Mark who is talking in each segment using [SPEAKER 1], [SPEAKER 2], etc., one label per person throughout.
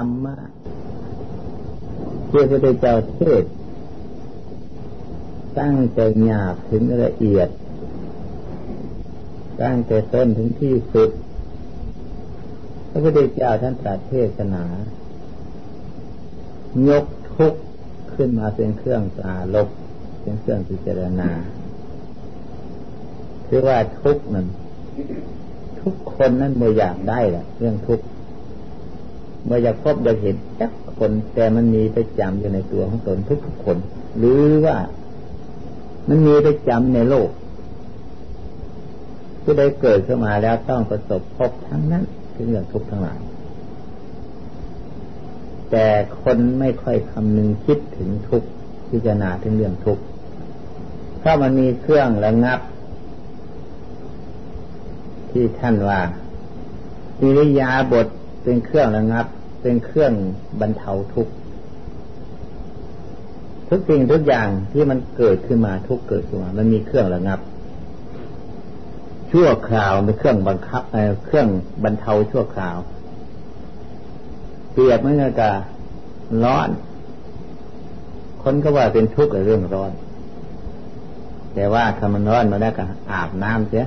[SPEAKER 1] รรมะที่พระเจ้าเทศตั้งแต่หยาบถึงละเอียด ตั้งแต่ต้นถึงที่สุด พระพุทธเจ้าท่านตรัสเทศนา ยกทุกข์ขึ้นมาเป็นเครื่องตาลบเป็นเครื่องพิจารณาคือว่าทุกข์นั้นทุกคนนั้นไม่อยากได้แหละเรื่องทุกข์ เมื่ออยากพบอยากเห็นจักคนแต่มันมีไประจำอยู่ในตัวของตนทุกคน หรือว่ามันมีไประจำในโลกผู้ใดเกิดขึ้นมาแล้วต้องประสบพบทั้งนั้นคือเรื่องทุกข์ทั้งหลายแต่คนไม่ค่อยคำนึงคิดถึงทุกข์พิจารณาถึงเรื่องทุกข์ถ้ามันมีเครื่องระงับ ที่ท่านว่าอิริยาบทเป็นเครื่องระงับ เป็นเครื่องบรรเทาทุกข์ทุกสิ่งทุกอย่างที่มันเกิดขึ้นมาทุกเกิดขึ้นมา มันมีเครื่องระงับ ชั่วคราวเป็นเครื่องบังคับเครื่องบรรเทาชั่วคราว เปรียบเหมือนกับร้อน คนก็ว่าเป็นทุกข์กับเรื่องร้อน แต่ว่าถ้ามันร้อนมาแล้วก็อาบน้ำเสีย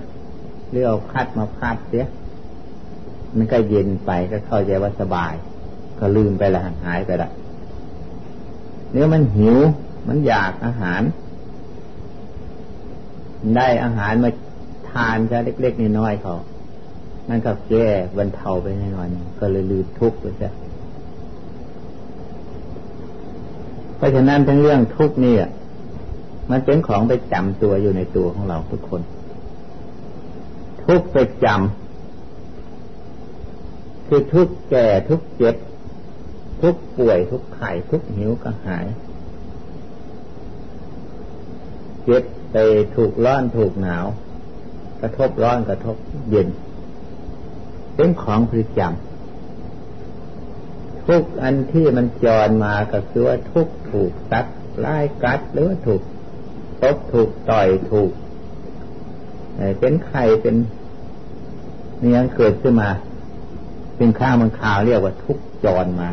[SPEAKER 1] หรือเอาพัดมาพัดเสียมันก็เย็นไปก็เข้าใจว่าสบาย ก็ลืมไปละหายไปละเนื้อมันหิว มันอยากอาหาร ได้อาหารมาทานแค่เล็กๆน้อยๆเขามันก็แก้บรรเทาไปน้อยก็เลยลืมทุกข์ไปซะเพราะฉะนั้นทั้งเรื่องทุกข์นี่มันเป็นของไปจำตัวอยู่ในตัวของเราทุกคน ทุกข์ไปจำคือทุกข์แก่ทุกข์เจ็บ ทุกป่วยทุกไข้ทุกหิวก็หายเจ็บไปถูกร้อนถูกหนาว กระทบร้อนกระทบเย็น เป็นของประจำทุกอันที่มันจรมาก็คือว่าทุกถูกตัดไล่กัดหรือว่าถูกตบถูกต่อยถูกเป็นไข่เป็นเนื้อเกิดขึ้นมา เป็นข้าวมันขาวเรียกว่าทุกจรมา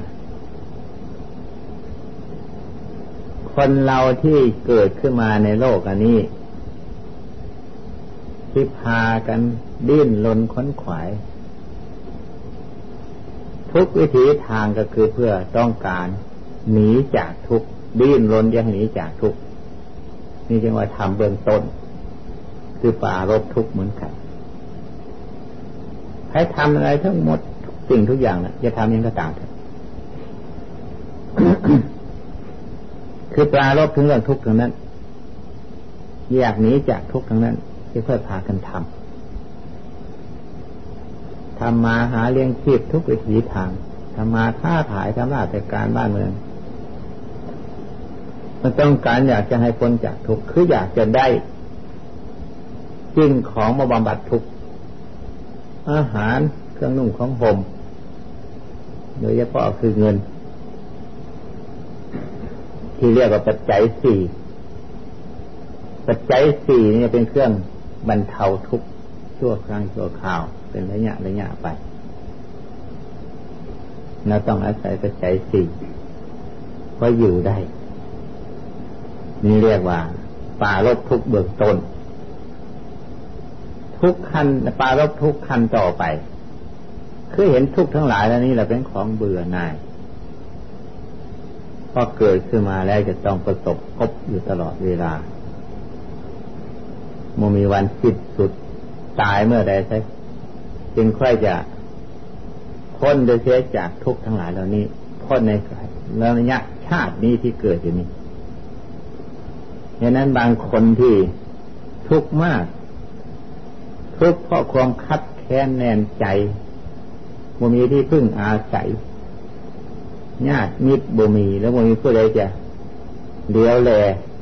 [SPEAKER 1] คนเราที่เกิดขึ้นมาในโลกอันนี้ที่พากันดิ้นรนค้นขวาย ทุกวิถีทางก็คือเพื่อต้องการหนีจากทุกดิ้นรนยังหนีจากทุกนี่จึงว่าทำเบื้องต้น คือป่ารบทุกเหมือนกันให้ทำอะไรทั้งหมดสิ่งทุกอย่างนะจะทำยังก็ตามเถอะ คือปลารบถึงเรื่องทุกข์ทั้งนั้น อยากหนีจากทุกข์ทั้งนั้นค่อยพากันทำทำมาหาเลี้ยงชีพทุกวิถีทางทำมาค้าขายทำราชการบ้านเมือง มันต้องการอยากจะให้พ้นจากทุกข์คืออยากจะได้สิ่งของมาบำบัดทุกข์อาหารเครื่องนุ่งของห่มโดยเฉพาะคือเงิน ที่เรียกว่าปัจจัยสี่ปัจจัยสี่นี่เป็นเครื่องบรรเทาทุกข์ชั่วครั้งชั่วคราว เป็นระยะระยะไปเราต้องอาศัยปัจจัยสี่เพราะอยู่ได้ นี่เรียกว่าป่าลบทุกเบื้องต้น ทุกขั้นป่าลบทุกขั้นต่อไป คือเห็นทุกทั้งหลายแล้วนี่แหละเป็นของเบื่อหน่าย พอเกิดขึ้นมาแล้วจะต้องประสบพบอยู่ตลอดเวลาโมมีวันสิ้นสุดตายเมื่อใดใช่จึงค่อยจะพ้นโดยเสียจากทุกข์ทั้งหลายเหล่านี้พ้นในแล้วระยะชาตินี้ที่เกิดอยู่นี้ดังนั้นบางคนที่ทุกข์มาก ทุกข์เพราะความคับแค้นแน่นใจโมมีที่พึ่งอาศัย ญาติมิตรบ่มี แล้วบ่มีผู้ใดจะเลี้ยวแล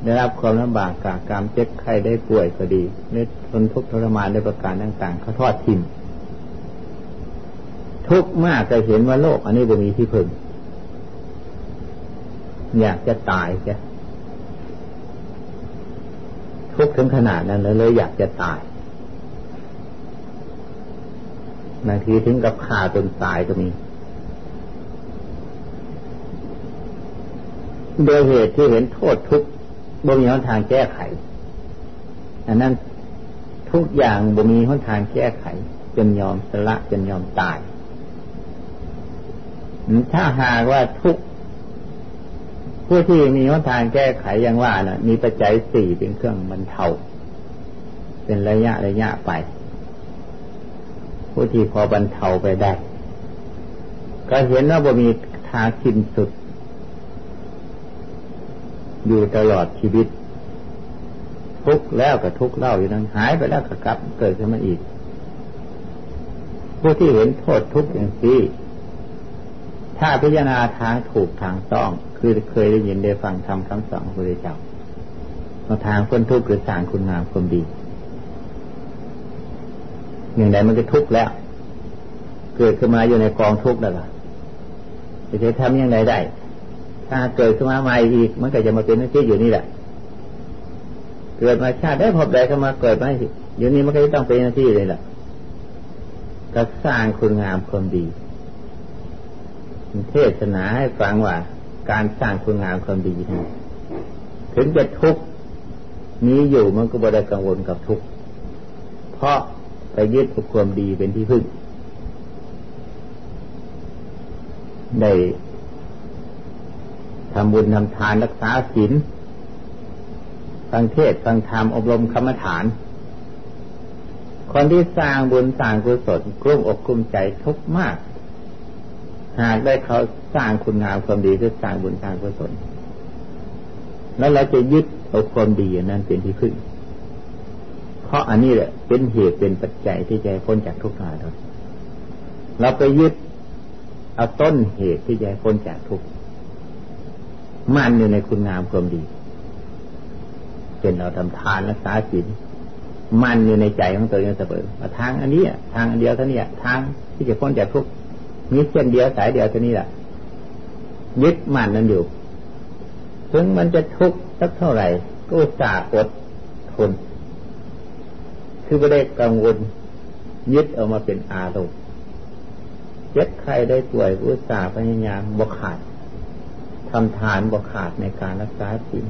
[SPEAKER 1] ได้รับความลำบากกากรรมเจ็บไข้ได้ป่วยก็ดีหรือทนทุกข์ทรมานในประการต่างๆเขาทอดทิ้งทุกข์มากจะเห็นว่าโลก อันนี้บ่มีที่พึ่ง อยากจะตายแกทุกข์ถึงขนาดนั้นเลยเลยอยากจะตายบางทีถึงกับฆ่าจนตายก็มี โดยเหตุที่เห็นโทษทุกบ่มีหนทางแก้ไข อันนั้นทุกอย่างบ่มีหนทางแก้ไข จนยอมสละจนยอมตาย ถ้าหากว่าทุกผู้ที่มีหนทางแก้ไขอย่างว่านะ่ะ มีปัจจัยสี่เป็นเครื่องบรรเทาเป็นระยะระยะไป ผู้ที่พอบรรเทาไปได้ ก็เห็นว่าบ่มีทางสิ้นสุด อยู่ตลอดชีวิต ทุกแล้วก็ทุกเล่าอยู่นั้นหายไปแล้วก็กลับเกิดขึ้นมาอีก ผู้ที่เห็นโทษทุกอย่างนี้ถ้าพิจารณาทางถูกทางต้องคือเคยได้ยินได้ฟังทำคำสอนของพระเจ้าทางคนทุกข์คือสางคุณงามความดีอย่างใดมันก็ทุกข์แล้ว เกิดขึ้นมาอยู่ในกองทุกข์แล้วล่ะจะทำยังไงได้ ถ้าเกิดขึ้นมาใหม่อีกมันก็จะมาเป็นน้าที่อยู่นี่แหละ เกิดมาชาติได้พบใดเข้ามาเกิดมาอยู่นี่มันก็จะต้องเป็นหน้าที่เลยล่ะก็สร้างคุณงามความดี เทศนาให้ฟังว่า การสร้างคุณงามความดีนี้ถึงจะทุกข์นี้อยู่มันก็บ่ได้กังวลกับทุกข์เพราะไปยึดความดีเป็นที่พึ่ง ได้ ทำบุญทำทานรักษาศีลฟังเทศฟังธรรมอบรมคำฐาน คนที่สร้างบุญสร้างกุศลกลุ้มอกกลุ้มใจทุกมาก หากได้เขาสร้างคุณงามความดีคือสร้างบุญสร้างกุศลแล้วเราจะยึดเอาความดีนั้นเป็นที่พึ่ง เพราะอันนี้แหละเป็นเหตุเป็นปัจจัยที่จะพ้นจากทุกข์ทั้งหลาเราไปยึดเอาต้นเหตุที่จะพ้นจากทุกข์ มันอยู่ในคุณงามความดีเป็นเราทำทานรักษาศีลมันอยู่ในใจของตัวเองเสมอทางอันนี้ทางอันเดียวเท่านี้ทางที่จะพ้นจากทุกข์มีเส้นเดียวสายเดียวเท่านี้แหละยึดมันนั้นอยู่ ถึงมันจะทุกข์สักเท่าไหร่ ก็สาอดทน คือไม่ได้กังวลยึดเอามาเป็นอารมณ์เจ็บใครได้ป่วยอุตส่าห์พยายามบกขาด ทำทานบกขาดในการรักษาศีล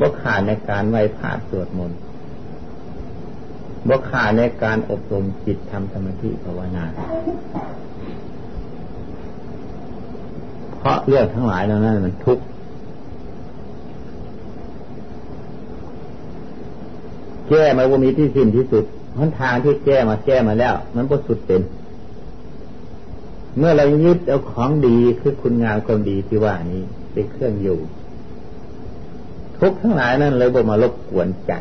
[SPEAKER 1] บกขาดในการไหว้พระสวดมนต์บกขาดในการอบรมจิตทำสมาธิภาวนา เพราะเรื่องทั้งหลายเหล่านั้นมันทุกข์แก้มาว่ามีที่สิ้นที่สุดหนทางที่แก้มาแก้มาแล้ว มันก็สุดเป็น เมื่อเรายึดเอาของดีคือคุณงามความดีที่ว่านี้เป็นเครื่องอยู่ ทุกทั้งหลายนั้นเลยบ่มารบกวนใจ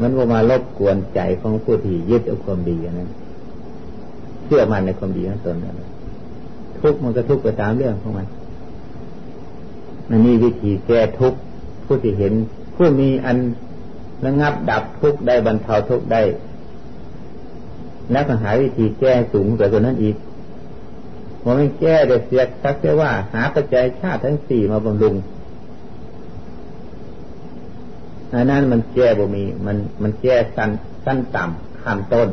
[SPEAKER 1] มันบ่มารบกวนใจของผู้ที่ยึดเอาความดีนั้นเชื่อมันในความดีของตนนั้นทุกมันก็ทุกไปตามเรื่องของมันมันมีวิธีแก้ทุกผู้ที่เห็น ผู้มีอันระงับดับทุกได้บรรเทาทุกได้ แล้วก็หาวิธีแก้สูงกว่านั้นอีกพอไม่แก้เดี๋ยวเสียสักแค่ว่า หาปัจจัยชาติทั้งสี่มาบำรุงอันนั้นมันแก้บ่มี มันมันแก้สั้นสั้นต่ำขั้นต้น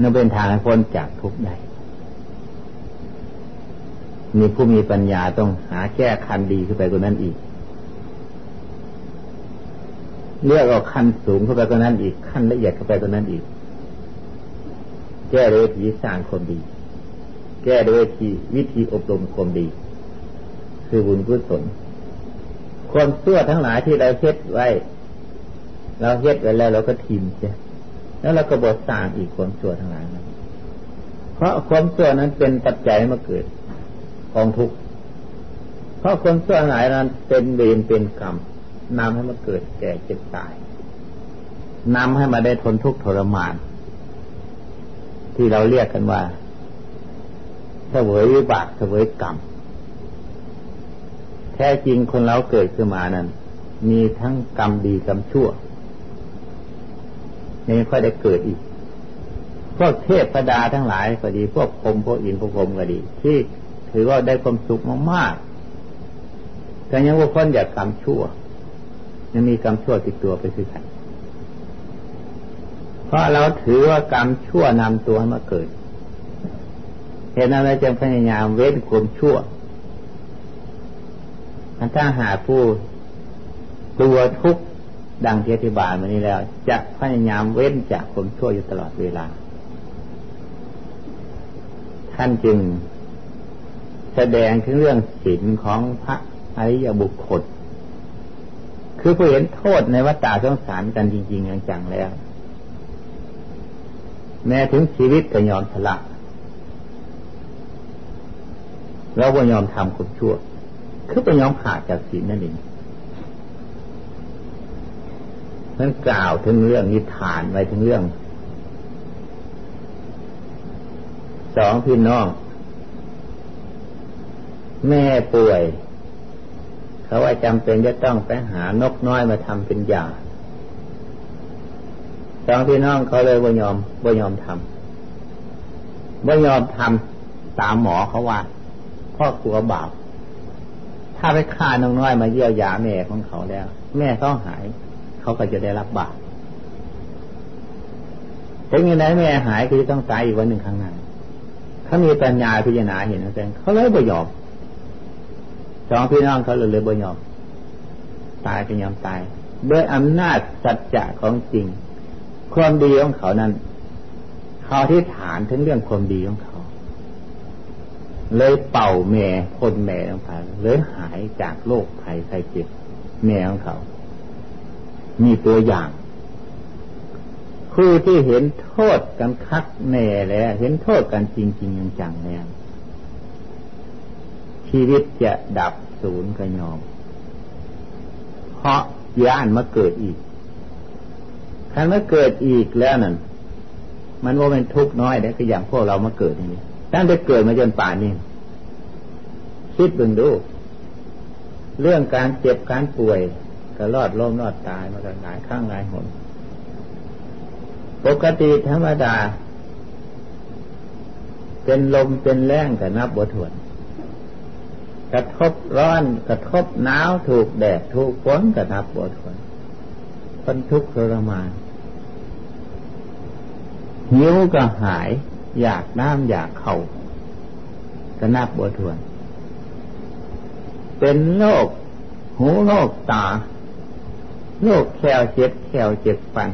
[SPEAKER 1] นั่นเป็นทางพ้นจากทุกข์ได้มีผู้มีปัญญาต้องหาแก้คันดีขึ้นไปกว่านั้นอีก เลือกเอาขั้นสูงเข้าไปกว่านั้นอีกขั้นละเอียดเข้าไปกว่านั้นอีก ก้โดยวิธีสร้างความดี แก้โดยวิธีวิธีอบรมความดี คือบุญกุศลความชั่วทั้งหลายที่เราเฮ็ดไว้ เราเฮ็ดไว้แล้วเราก็ทิมใช่แล้วเราก็บทสร้างอีกความชั่วทั้งหลายนั้นเพราะความชั่วนั้นเป็นปัจจัยมาเกิดกองทุกข์เพราะความชั่วทั้งหลายนั้นเป็นเวรเป็นกรรมนำให้มันเกิดแก่เจ็บตายนำให้มาได้ทนทุกข์ทรมาน ที่เราเรียกกันว่าเสวยวิบากเสวยกรรม แท้จริงคนเราเกิดขึ้นมานั้น มีทั้งกรรมดีกรรมชั่วนี่ค่อยได้เกิดอีก พวกเทพดาทั้งหลายก็ดี พวกพรมพวกอินพวกพรมก็ดี ที่ถือว่าได้ความสุขมากๆแต่ยังว่าคนอยากกรรมชั่วยังมีกรรมชั่วติดตัวไปคือกัน เพราะเราถือว่ากรรมชั่วนำตัวมาเกิด เหตุนั้นเราจึงพยายามเว้นความชั่วถ้าหาผู้ตัวทุกข์ดังที่อธิบายมานี้แล้ว จะพยายามเว้นจากความชั่วอยู่ตลอดเวลา ท่านจึงแสดงถึงเรื่องศีลของพระอริยบุคคล คือผู้เห็นโทษในวัฏฏะสงสารกันจริง ๆ จังๆแล้ว แม้ถึงชีวิตก็ยอมสละเราก็ยอมทำคนชั่ว คือไปยอมขาดจากศีลนั่นเองนั้นกล่าวถึงเรื่องนิทานไว้ถึงเรื่อง สองพี่น้อง แม่ป่วย เขาว่าจำเป็นจะต้องไปหานกน้อยมาทำเป็นยา สองพี่น้องเขาเลยบ่ยอมบ่ยอมทำบ่ยอมทำตามหมอเขาว่าพ่อกลัวบาปถ้าไปฆ่านกน้อยมาเยี่ยวยาแม่ของเขาแล้ว แม่เขาหาย เขาก็จะได้รับบาปถึงย่างไรแม่หายคือต้องตายอีกวันหนึ่งข้างหน้าเขามีปัญญาพิจารณาเห็นนะแตงเขาเลยบ่ยอมสองพี่น้องเขาเลยเลยบ่ยอม ตายเป็ยอมตาย ด้วยอำนาจสัจจะของจริง ความดีของเขานั้นเขาที่ฐานถึงเรื่องความดีของเขา เลยเป่าแม่คนแม่ของเขาเลยหายจากโรคภัยไข้เจ็บแม่ของเขา มีตัวอย่างผู้ที่เห็นโทษกันคักแน่แล้ว เห็นโทษกันจริงจริงจังแล้วชีวิตจะดับศูนย์กระยอม เพราะย่านมาเกิดอีก คันมาเกิดอีกแล้วนั่นมันว่าเป็นทุกข์น้อยแต่ก็อย่างพวกเรามาเกิดนี่ตั้งแต่เกิดมาจนป่านนี้คิดบึงดู เรื่องการเจ็บการป่วยก็รอดล้มรอดตายมากันหลายข้างหลายหนปกติธรรมดา เป็นลมเป็นแรงกับนับบทวน กระทบร้อนกระทบหนาวถูกแดดถูกฝนกับนับบทวนคนทุกข์ทรมาน หิวก็หาย อยากน้ำอยากเข่าก็นับบทวน เป็นโรคหูโรคตาโรคแขวเจ็บแขวเจ็บฟัน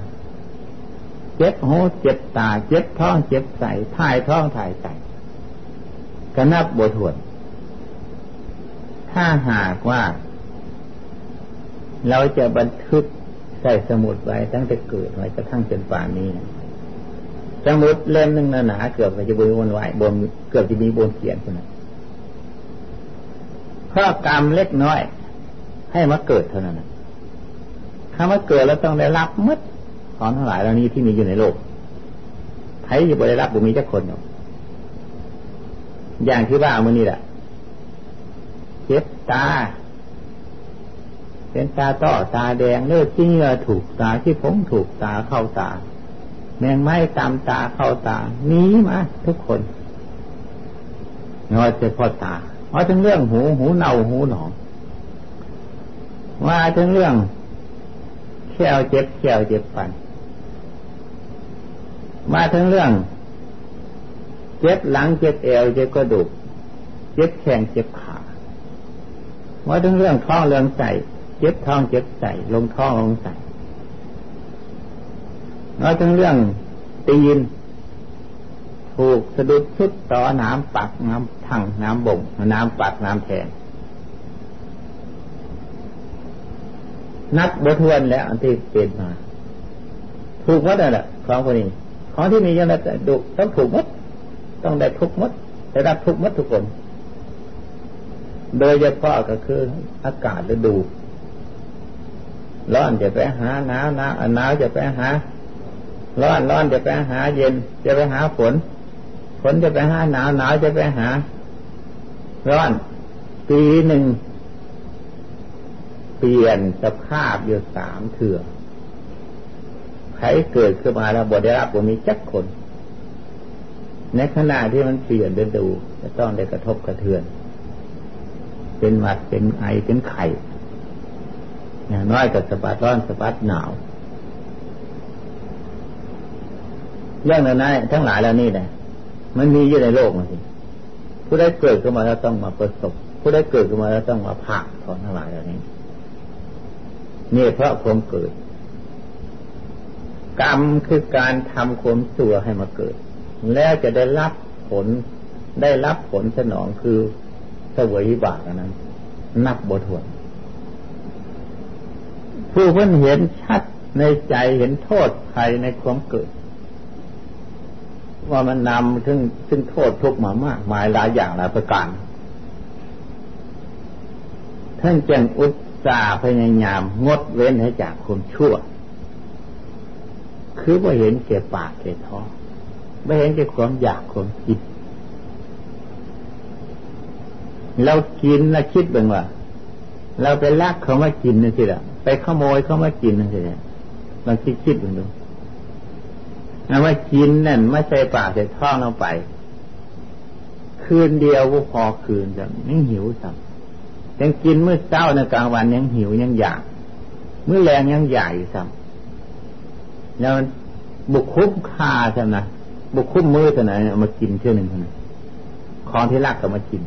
[SPEAKER 1] เจ็บหูเจ็บตา เจ็บท้องเจ็บใส่ถ่ายท้องถ่ายใส่กระนับบทวน ถ้าหากว่า เราจะบันทึกใส่สมุดไว้ตั้งแต่เกิดไว้กระทั่งจนป่านนี้นะ สมุดเล่มหนึ่งหนาเกือบจะบนวนไหวบนเกือบจะมีบนเขียนคนนั้นเพราะกรรมเล็กน้อย ให้มาเกิดเท่านั้นคำว่าเกิดแล้วต้องได้รับมดของทั้งหลายเหล่านี้ที่มีอยู่ในโลกใครจะได้รับบุมีจักคนอยู่อย่างที่ว่ามื่อนี้แหละเจ็บตา เป็นตาต้อตาแดงเลือดที่เงื่อถูกตาที่ผมถูกตาเข้าตา แมงไม้ตามตาเข้าตาหนีมาทุกคนน้อยจะพอตาว่าถึงเรื่องหูหูเน่าหูหนองว่าถึงเรื่องแค่เจ็บแค่เจ็บฟันมาถึงเรื่อง เจ็บหลังเจ็บเอวเจ็บกระดูกเจ็บแข้งเจ็บขามาถึงเรื่องท้องเรื่องใส่เจ็บท้องเจ็บใส่ลงท้องลงใส่ มาถึงเรื่องตีน ถูกสะดุดชุดต่อน้ำปักน้ำทังน้ำบ่ง น้ำปักน้ำแทงนับบทวนแล้วอันที่เป็นมา ถูกมัดนั่นแหละของคนนี้ ของที่มีอย่างนั้นดุต้องถูกมัดต้องได้ทุกมัดได้รับทุกมัดทุกคน โดยเฉพาะก็คืออากาศฤดูร้อนจะไปหาหนาวหนาวหนาวจะไปหา ร้อนร้อนจะไปหาเย็น จะไปหาฝน ฝนจะไปหาหนาวหนาวจะไปหา ร้อน ปีหนึ่ง เปลี่ยนสภาพอยู่สามเถื่อใครเกิดขึ้นมาแล้วบได้รับบ่มีจักคน ในขณะที่มันเปลี่ยนเดินดูจะต้องได้กระทบกระเทือน เป็นหมัดเป็นไอเป็นไข่อย่างน้อยกับสะบัดร้อนสะบัดหนาว เรื่องนั้นทั้งหลายแล้วนี่แหละมันมีอยู่ในโลกมันสิผู้ได้เกิดขึ้นมาแล้วต้องมาประสบ ผู้ได้เกิดขึ้นมาแล้วต้องมาผ่าถอนทั้งหลายเหล่านี้นี่เพราะความเกิด กรรมคือการทำความสั่วให้มาเกิด แล้วจะได้รับผลได้รับผลสนองคือสวยบากนั้น นับบทวนผู้เพิ่นเห็นชัดในใจเห็นโทษภัยในความเกิด ว่ามันนำถึงซึ่งโทษทุกมามาก มายหลายอย่างหลายประการท่านจึงอุตสาห์พยายามงดเว้นให้จากความชั่ว คือว่าเห็นเก่ปากเก่ท้องไม่เห็นเก่ความอยากความคิดเรากินแล้วคิดบ้างว่า เราไปลักเขามากินนั่นสิละไปขโมยเขามากินนั่นสิละลองคิดคิดบ้างดู เอามากินนั่นไม่ใช่ปากใส่ท้องเราไป คืนเดียวก็พอคืนจังยังหิวสักยังกินเมื่อเช้าในกลางวันยังหิวยังอยากเมื่อแรงยังใหญ่สักแล้วบุกคุ้มคาใช่ไหมบุกคุ้มมือเท่านั้นเอามากินเท่านึงเท่านั้นของที่รักก็มากิน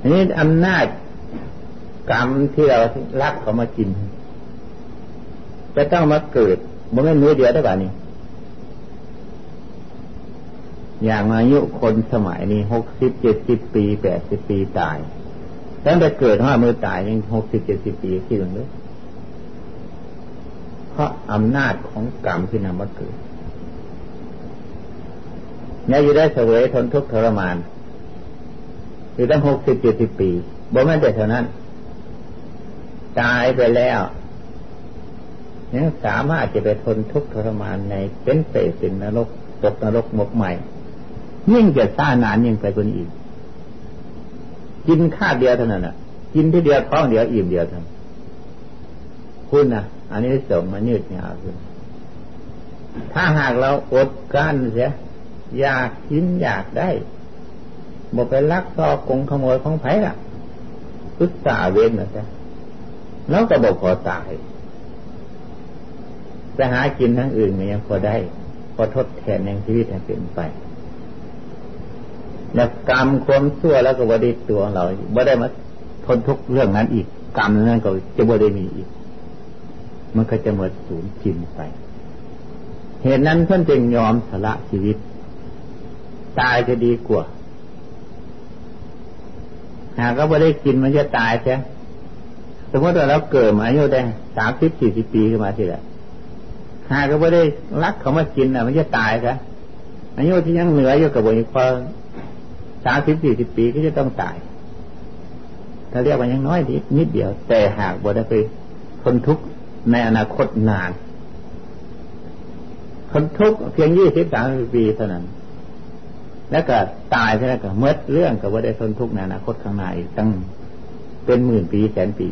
[SPEAKER 1] อันนี้อำนาจกรรมที่เรารักเขามากิน จะต้องมาเกิดมันไม่มือเดียวได้ป่ะนี่อย่างอายุคนสมัยนี้หกสิบเจ็ดสิบปีแปดสิบปีตายตั้งแต่เกิดห้ามือตายยังหกสิบเจ็ดสิบปีคิดดูเลยเพราะอำนาจของกรรมที่นำมาเกิดเนี่ยอยู่ได้เสวยทนทุกข์ทรมาน อยู่ตั้งหกสิบเจ็ดสิบปีบ่แม่แต่เท่านั้น ตายไปแล้ว ยังสามารถจะไปทนทุกข์ทรมานในเป็นเปรตเป็นนรกตกนรกหมกใหม่ ยิ่งจะซ่านานยิ่งไปกว่านี้อีก กินข้าวเดียวเท่านั้นอะ กินที่เดียวท้องเดียวอิ่มเดียวเท่านั้นคุณนะอันนี้ส่งมายืดยาวขึ้นถ้าหากเราอดกั้นเสียอยากกินอยากได้บอกไปลักซอกงขโมยของไผ่ละพุทธาเวนนะจ๊ะแล้วก็บอกพอตาย ไปหากินทั้งอื่นมันยังพอได้พอทดแทนยังชีวิตให้เป็นไปแล้วกรรมความชั่วแล้วก็บดีตัวเราบ่ได้มาทนทุกเรื่องนั้นอีก กรรมนั้นก็จะบ่ได้มีอีก มันก็จะหมดสูญจินไป เหตุนั้นเพื่อนจึงยอมสละชีวิต ตายจะดีกว่า หากเราไม่ได้กินมันจะตายใช่สมมติว่าเราเกิดมาอายุได้สามสิบสี่สิบปีขึ้นมาทีละ หากเราไม่ได้รักเขามากินอะ มันจะตายใช่อายุที่ยังเหนืออยู่กับบุญพอสามสิบสี่สิบปีก็จะต้องตายถ้าเรียกว่ายังน้อยนิดนิดเดียว แต่หากบุญได้ไปทนทุกข์ในอนาคตนานทนทุกข์เพียงยี่สิบสามสิบปีเท่านั้น แล้วก็ตายใช่ไหมก็เมื่อเรื่องกับว่าได้ทนทุกข์ในอนาคตข้างหน้าอีกตั้งเป็นหมื่นปีแสนปี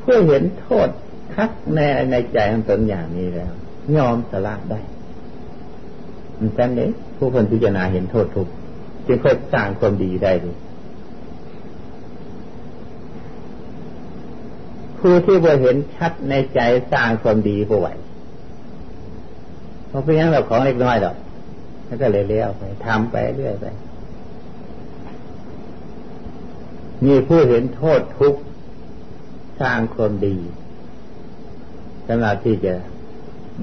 [SPEAKER 1] เพื่อเห็นโทษ คักในในใจของตนอย่างนี้แล้ว ยอมสละได้มันจันเลยผู้คนพิจารณาเห็นโทษทุกข์จึงค่อยสร้างความดีได้ดูผู้ที่บ่เห็นชัดในใจสร้างความดีบ่ไหวเพราะเป็นอย่างแบบของเล็กน้อยหรอกแล้วก็เลยเลี้ยวไปทำไปเรื่อยไปมีผู้เห็นโทษทุกสร้างความดี สำหรับที่จะ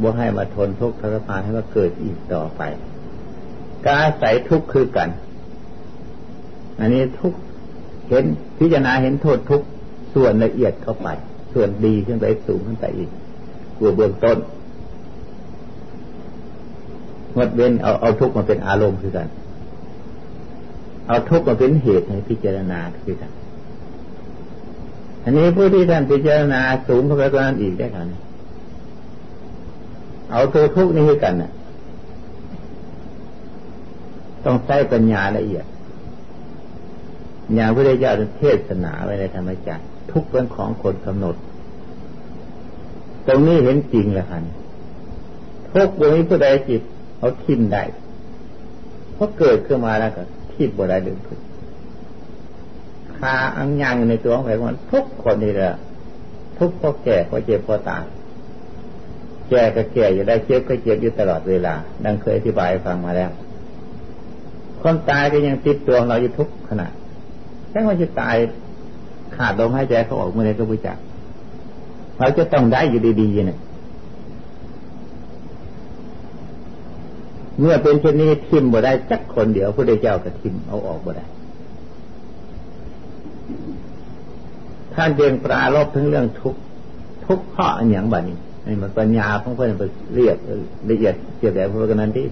[SPEAKER 1] บ่ให้มาทนทุกข์ทรมานให้มาเกิดอีกต่อไป การใส่ทุกข์คือกัน อันนี้ทุกเห็นพิจารณาเห็นโทษทุกส่วนละเอียดเข้าไป ส่วนดีขึ้นไปสูงขึ้นไปอีกกลัวเบื้องต้นงดเว้นเอาเอาทุกข์มาเป็นอารมณ์คือกัน เอาทุกข์มาเป็นเหตุให้พิจารณาคือกัน อันนี้ผู้ที่ท่านพิจารณาสูงเข้าไปกว่านั้นอีกได้ค่ะ เอาตัวทุกข์นี่คือกันน่ะ ต้องใช้ปัญญาละเอียดอย่างพระเจ้าเทศนาไว้ในธรรมจักรทุกเป็นของคนกำหนด ตรงนี้เห็นจริงแล้วค่ะทุกบนนี้ผู้ใดจิตเขาทิมได้เพราะเกิดขึ้นมาแล้วก็ทิมบ่ได้ดึงทุกคาอังยังในตัวของใครคนทุกคนนี่แหละทุกพอแก่พอเจ็บพอตาย แก่ก็แก่อยู่ได้เจ็บก็เจ็บอยู่ตลอดเวลา ดังเคยอธิบายฟังมาแล้วความตายก็ยังติดตัวเราอยู่ทุกขณะแค่ว่าจะตายขาดลมหายใจเขาออกเมื่อไรก็บุจัก เราจะต้องได้อยู่ดีๆเนี่ยเมื่อเป็นเช่นนี้ทิมบ่ได้จักคนเดียวพระเจ้าก็ทิมเอาออกบ่ได้ ท่านเรียงปราลบถึงเรื่องทุกทุกข้ออันอย่างบัดนี้ นี่มันปัญญาของเพื่อนไปเรียบละเอียดเกี่ยวกับพวกนั้นที่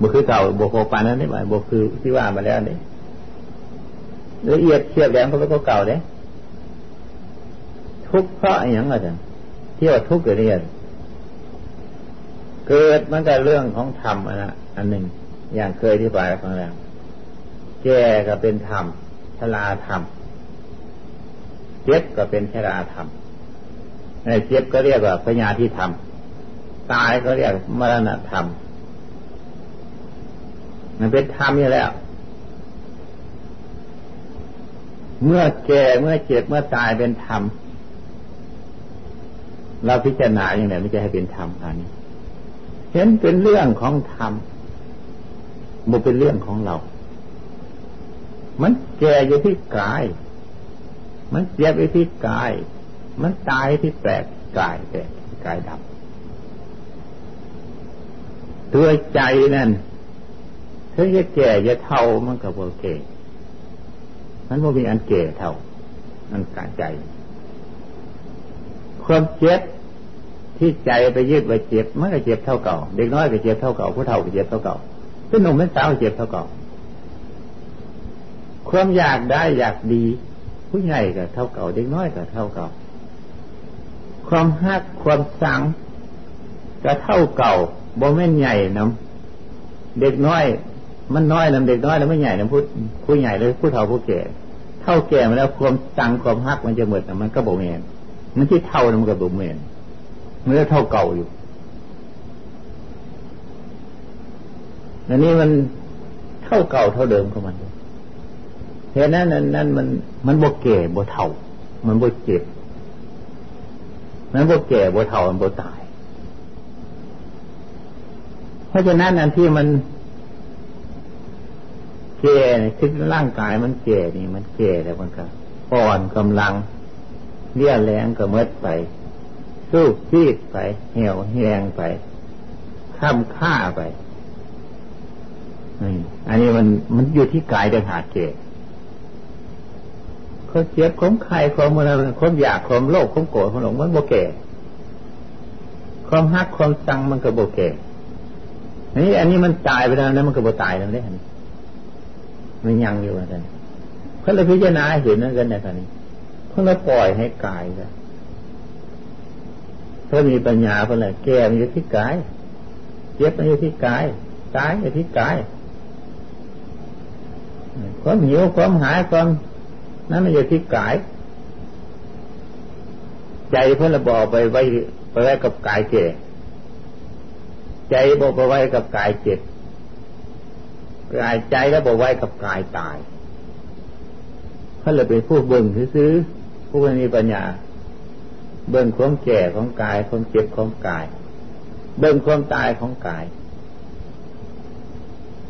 [SPEAKER 1] บุคือเก่าบุโคปานนั้นนี่หมายบุคือที่ว่ามาแล้วนี่ละเอียดเทียบแหลมเขาก็เก่าเลยทุกเพราะอย่างไรเที่ยวทุกข์เรียนเกิดมันก็เรื่องของธรรมนะอันหนึ่งอย่างเคยที่บายฟังแล้วแก่ก็เป็นธรรมชราธรรมเจ็บก็เป็นชราธรรม ในเจ็บก็เรียกว่าพญาที่ธรรม ตายก็เรียกมรณะธรรม มันเป็นธรรมอยู่แล้ว เมื่อแก่เมื่อเจ็บเมื่อตายเป็นธรรม เราพิจารณาอย่างไรไม่จะให้เป็นธรรมอันนี้ เห็นเป็นเรื่องของธรรมมันเป็นเรื่องของเรา มันแก่อยู่ที่กาย มันเจ็บอยู่ที่กาย มันตายที่แปลกกายแปลกกายดับตัวใจนั่นถึงจะแก่จะเท่ามันก็บ่แก่มันบ่มีอันแก่เท่ามันกาใจความเจ็บที่ใจไปยึดไว้เจ็บมันก็เจ็บเท่าเก่า เด็กน้อยก็เจ็บเท่าเก่าผู้เฒ่าก็เจ็บเท่าเก่าเป็นหนุ่มเป็นสาวเจ็บเท่าเก่า ความอยากได้อยากดี ผู้ใหญ่ก็เท่าเก่า เด็กน้อยก็เท่าเก่า ความฮักความสังก็เท่าเก่าบ่แม่นใหญ่นะเด็กน้อย มันน้อยนำเด็กน้อยแล้วไม่ใหญ่นำผู้ผู้ใหญ่เลยผู้เฒ่าผู้แก่ เท่าแก่มาแล้วความสังความฮักมันจะหมดมันก็บ่แม่นมันที่เท่ามันก็บ่แม่นมันก็เท่าเก่าอยู่อันนี้มันเท่าเก่าเท่าเดิมของมันเหตุนั้นนั้นมันมันบกแก่บกเท่า มันบกเจ็บ มันบกแก่บกเท่ามันบกตาย เพราะฉะนั้นอันที่มันแก่คือร่างกายมันแก่นี่มันแก่แล้วมันก็อ่อนกำลังเลี้ยแรงก็เมดไป สู้ซีดไป เหี่ยวแหงไปข้ามค่าไปอันนี้มันมันอยู่ที่กายเดินหาเกศ เขาเจ็บของใครของมันความอยากความโลภความโกรธความหลงมันโบเกความฮักความสังมันก็โบเกนี่อันนี้มันตายไปแล้วนะมันก็โบตายแล้วเนี่ยมันยังอยู่อาจารเขาเลยพิจารณาเห็นนั่นกันในตอนนี้เขาเลยปล่อยให้กายกันถ้ามีปัญญาเพื่อนแก่มันอยู่ที่กายเจ็บมันอยู่ที่กายตายอยู่ที่กายความหิวความหายความ นั้นมันอยู่ที่กาย ใจเพื่อนบอกไปไว้ไปไว้กับกายแก่ใจบอกไปไว้กับกายเจ็บกายใจแล้วบอกไว้กับกายตายเพื่อนเลยเป็นผู้เบึงซื้อผู้มีปัญญา เบิ่งความแก่ของกายความเจ็บของกาย เบิ่งความตายของกาย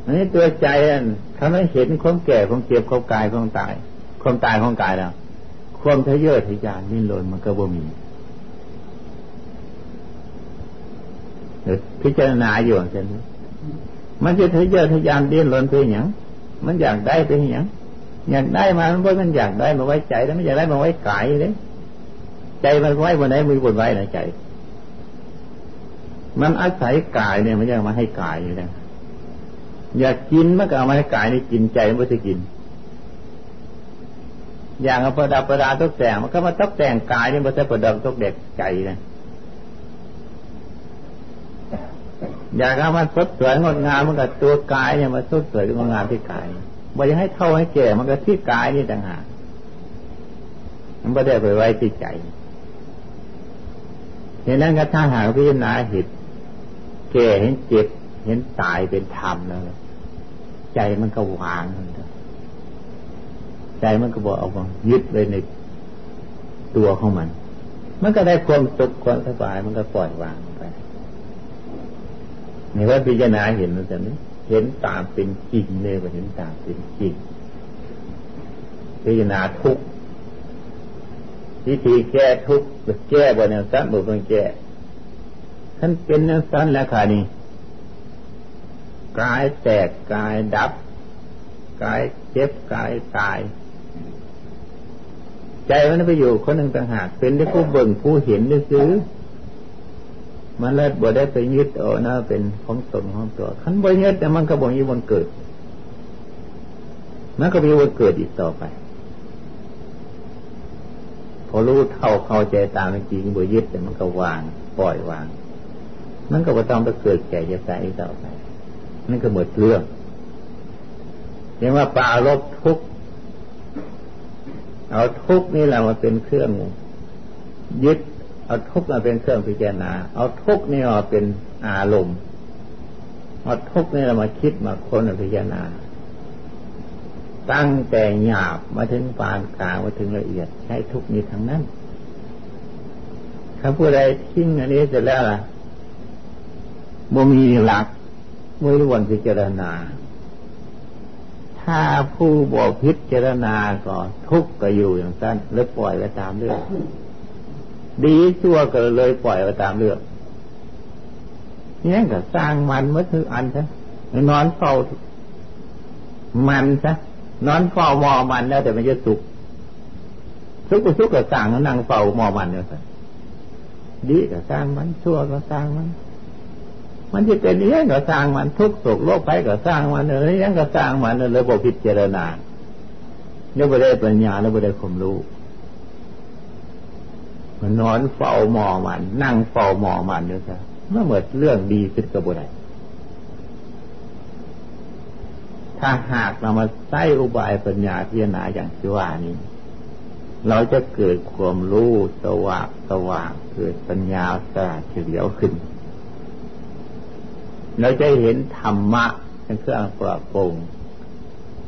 [SPEAKER 1] อันนี้ตัวใจนั่นทำให้เห็นความแก่ความเจ็บของกายของตาย ความตายของกายแล้ว ความทะเยอทะยานนิ่นรนมันก็บ่มีพิจารณาอยู่เช่นนี้มันจะทะเยอทะยานดิ้นรนเพื่ออย่างมันอยากได้เพื่ออย่างอยากได้มามันบ่มันอยากได้มาไว้ใจแล้วไม่อยากได้มาไว้กายเลยใจมันไว้บนไหนมือบนไว้ในใจ มันอาศัยกายเนี่ยมันจะมาให้กายอยู่แล้วอยากกินมันก็เอามาให้กายนี่กินใจมันไม่ได้กิน อย่างเอาประดับประดาตกแต่งมันก็มาตกแต่งกายนี่มันจะประดับตกเด็กใจนะอยากเอามันสดสวยงดงามมันก็ตัวกายเนี่ยมันสดสวยงดงามที่กายบอกจะให้เท่าให้แก่มันก็ที่กายนี่ต่างหากมันไม่ได้ไปไว้ที่ใจเห็นนั้นก็ถ้าหากพิจารณาเห็นแก่เห็นเจ็บ เห็นตายเป็นธรรมแล้วใจมันก็วาง ใจมันก็บอกเอายึดไว้ในตัวของมัน มันก็ได้ความสุขความสบายมันก็ปล่อยวางไปนี่ว่าพิจารณาเห็นมันจะนี้เห็นตามเป็นจริงเลยว่าเห็นตามเป็นจริงพิจารณาทุกวิธีแก้ทุกแก้บนแนวสั้นบนแก้ท่านเป็นแนวสั้นแล้วค่ะนี่กายแตกกายดับกายเจ็บกายตาย ใจมันไปอยู่คนหนึ่งต่างหากเป็นได้ผู้เบิ่งผู้เห็นได้ซื้อมันเลิศบ่ได้ไปยึดเอานะเป็นของตนของตัวขันบ่ยึดแต่มันก็บ่มีวันเกิด มันก็มีวันเกิดอีกต่อไป พอรู้เท่าเข้าใจตามจริงบ่ยึดแต่มันก็วาง ปล่อยวาง มันก็บ่ต้องไปเกิดแก่จะตายอีกต่อไปนั่นก็หมดเรื่องเรียกว่าปาลบทุก เอาทุกนี่แหละมาเป็นเครื่องยึด เอาทุกมาเป็นเครื่องพิจารณา เอาทุกนี่มาเป็นอารมณ์เอาทุกนี่เรามาคิดมาค้นพิจารณา ตั้งแต่หยาบมาถึงปานกลางมาถึงละเอียด ใช้ทุกนี้ทั้งนั้นถ้าผู้ใดทิ้งอันนี้เสร็จแล้วล่ะบ่มีหลักไม่รู้วันพิจารณา ถ้าผู้บอกพิจารณาก็ทุกข์ก็อยู่อย่างนั้นแล้วปล่อยไปตามเรื่อง ดีชั่วก็เลยปล่อยไปตามเรื่องนี่ก็สร้างมันเมื่อคืออันซะนอนเฝ้ามันซะนอนเฝ้ามอมันแล้วแต่มันจะสุกสุกก็สุกก็สร้างนั่งเฝ้ามอมันเนี่ยดีก็สร้างมันชั่วก็สร้างมัน มันจะเป็นอย่างก็สร้างมันทุกโศกโลกไปก็สร้างมันเลยยังก็สร้างมันเลยบอกพิจารณาเนี่ยไม่ได้ปัญญาแล้วไม่ได้ความรู้มันนอนเฝ้าหมอมัน นั่งเฝ้าหมอมันเนี่ยซะเมื่อเหมือนเรื่องดีขึ้นกระบวนถ้าหากเรามาใช้อุบายปัญญาพิจารณาอย่างที่ว่านี้ เราจะเกิดความรู้สว่างสว่างเกิดปัญญาสะอาดเฉลียวขึ้น เราจะเห็นธรรมะเป็นเครื่องปราบปรุง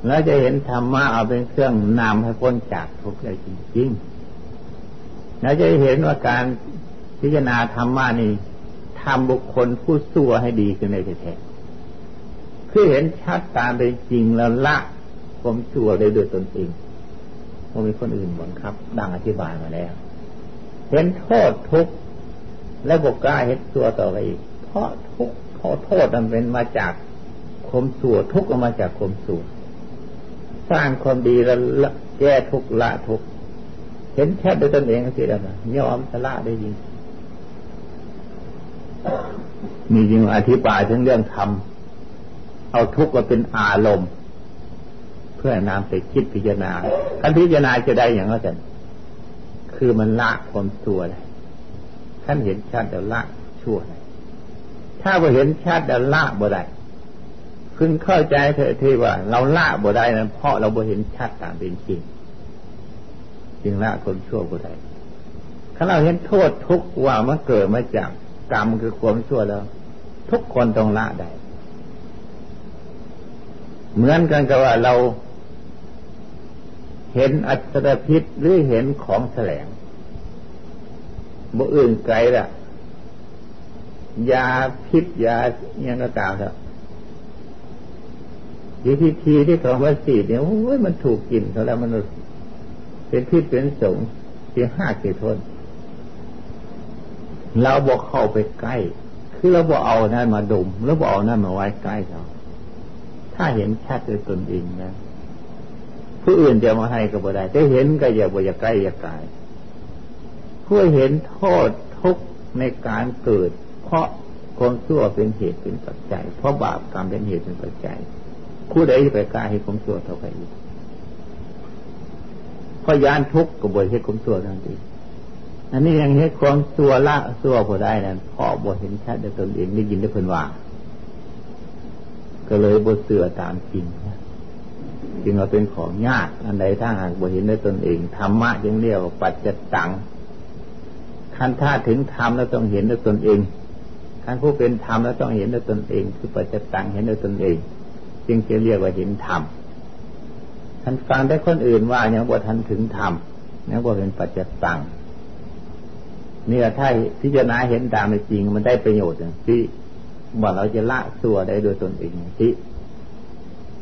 [SPEAKER 1] เราจะเห็นธรรมะเอาเป็นเครื่องนำให้พ้นจากทุกข์ได้จริงๆเราจะเห็นว่าการพิจารณาธรรมะนี่ทำบุคคลผู้สั่วให้ดีขึ้นในแท้ๆคือเห็นชัดตามเป็นจริงแล้วละความชั่วได้ด้วยตนเองไม่มีคนอื่นบังคับ ดังอธิบายมาแล้ว เห็นโทษทุกข์และบกกล้าเห็นตัวต่อไปอีก เพราะทุกข์ อโทษมันเป็นมาจากคมสัวทุกข์มาจากคมสัวสร้างความดีแล้วแก้ทุกข์ละทุกข์เห็นแค่ด้วยตนเองสิแล้วนะยอมสละได้ยิงมีจริงอธิบายถึงเรื่องธรรมเอาทุกข์มาเป็นอารมณ์ เพื่อนำไปคิดพิจารณาการพิจารณาจะได้อย่างนั้น คือมันละความชั่วเลยท่านเห็นชาติแล้วละชั่วเลย ถ้าบ่เห็นชัดแล้วละบ่ได้พึงเข้าใจเถอะที่ว่า เราละบ่ได้นั้นเพราะเราบ่เห็นชัดตามเป็นจริงจึงละคนชั่วบ่ได้ถ้าเราเห็นโทษทุกว่ามันเกิดมาจากกรรมคือความชั่วแล้ว ทุกคนต้องละได้ เหมือนกันกับว่าเราเห็นอัศรพิษหรือเห็นของแสลงบ่อื่นไกลละ ยาพิษยาอย่างก็ตามครับวิธีทีที่ของวัสีเนี่ยโอ้ยมันถูกกินเท่าแล้วมันเป็นพิษเป็นสงเพียห้าสิทนเราบอกเข้าไปใกล้ คือเราบอกเอานั่นมาดมแล้วบอกเอานั่นมาไว้ใกล้เราถ้าเห็นชัดด้วยตนเองนะผู้อื่นจะมาให้ก็บ่ได้แต่เห็นก็อย่าบ่อย่าใกล้อย่าไกลผู้เห็นโทษทุกในการเกิด เพราะความชั่วเป็นเหตุเป็นปัจจัย เพราะบาปกรรมเป็นเหตุเป็นปัจจัยผู้ใดไปกล้าให้ความชั่วเท่ากันอีกเพราะยานทุกข์กับบทให้ความชั่วทันทีอันนี้ยังให้ความชั่วละชั่วพอได้นั้นพอบทเห็นชัดในตนเองได้ยินได้เพิ่นว่า ก็เลยบทเสือตามจริงจึงเราเป็นของยากอันใดถ้าหากบทเห็นในตนเองธรรมะยังเรียกว่าปัจจตังคันถ้าถึงธรรมแล้วต้องเห็นในตนเอง ท่านผู้เป็นธรรมแล้วต้องเห็นด้วยตนเองคือปัจจตังเห็นด้วยตนเอง จึงจะเรียกว่าเห็นธรรมท่านฟังได้คนอื่นว่ายังว่าท่านถึงธรรมยังว่าเป็นปัจจตังนี่ถ้าพิจารณาเห็นตามจริง มันได้ประโยชน์อย่างที่ว่าเราจะละสัวได้โดยตนเองที่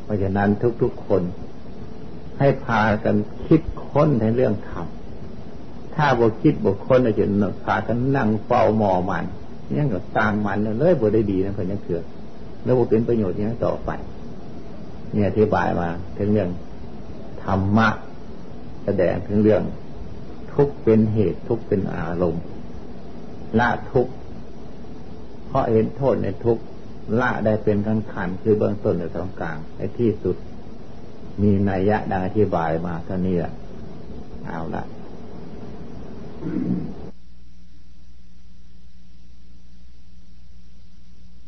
[SPEAKER 1] เพราะฉะนั้นทุกๆคนให้พากันคิดค้นในเรื่องธรรมถ้าบกคิดบกค้นจะพากันนั่งเฝ้าหมอมัน ยังก็ตามมันเลยบ่ได้ดีนะเพื่นยังเถื่อแล้วบ่เป็นประโยชน์ยังต่อไป เนี่ยอธิบายมาถึงเรื่องธรรมะแสดงถึงเรื่อง ทุกเป็นเหตุทุกเป็นอารมณ์ละทุกเพราะเห็นโทษในทุกละได้เป็นขั้นขันคือเบื้องต้นในตรงกลางในที่สุด มีนัยยะดังอธิบายมาเท่านี้แหละเอาละ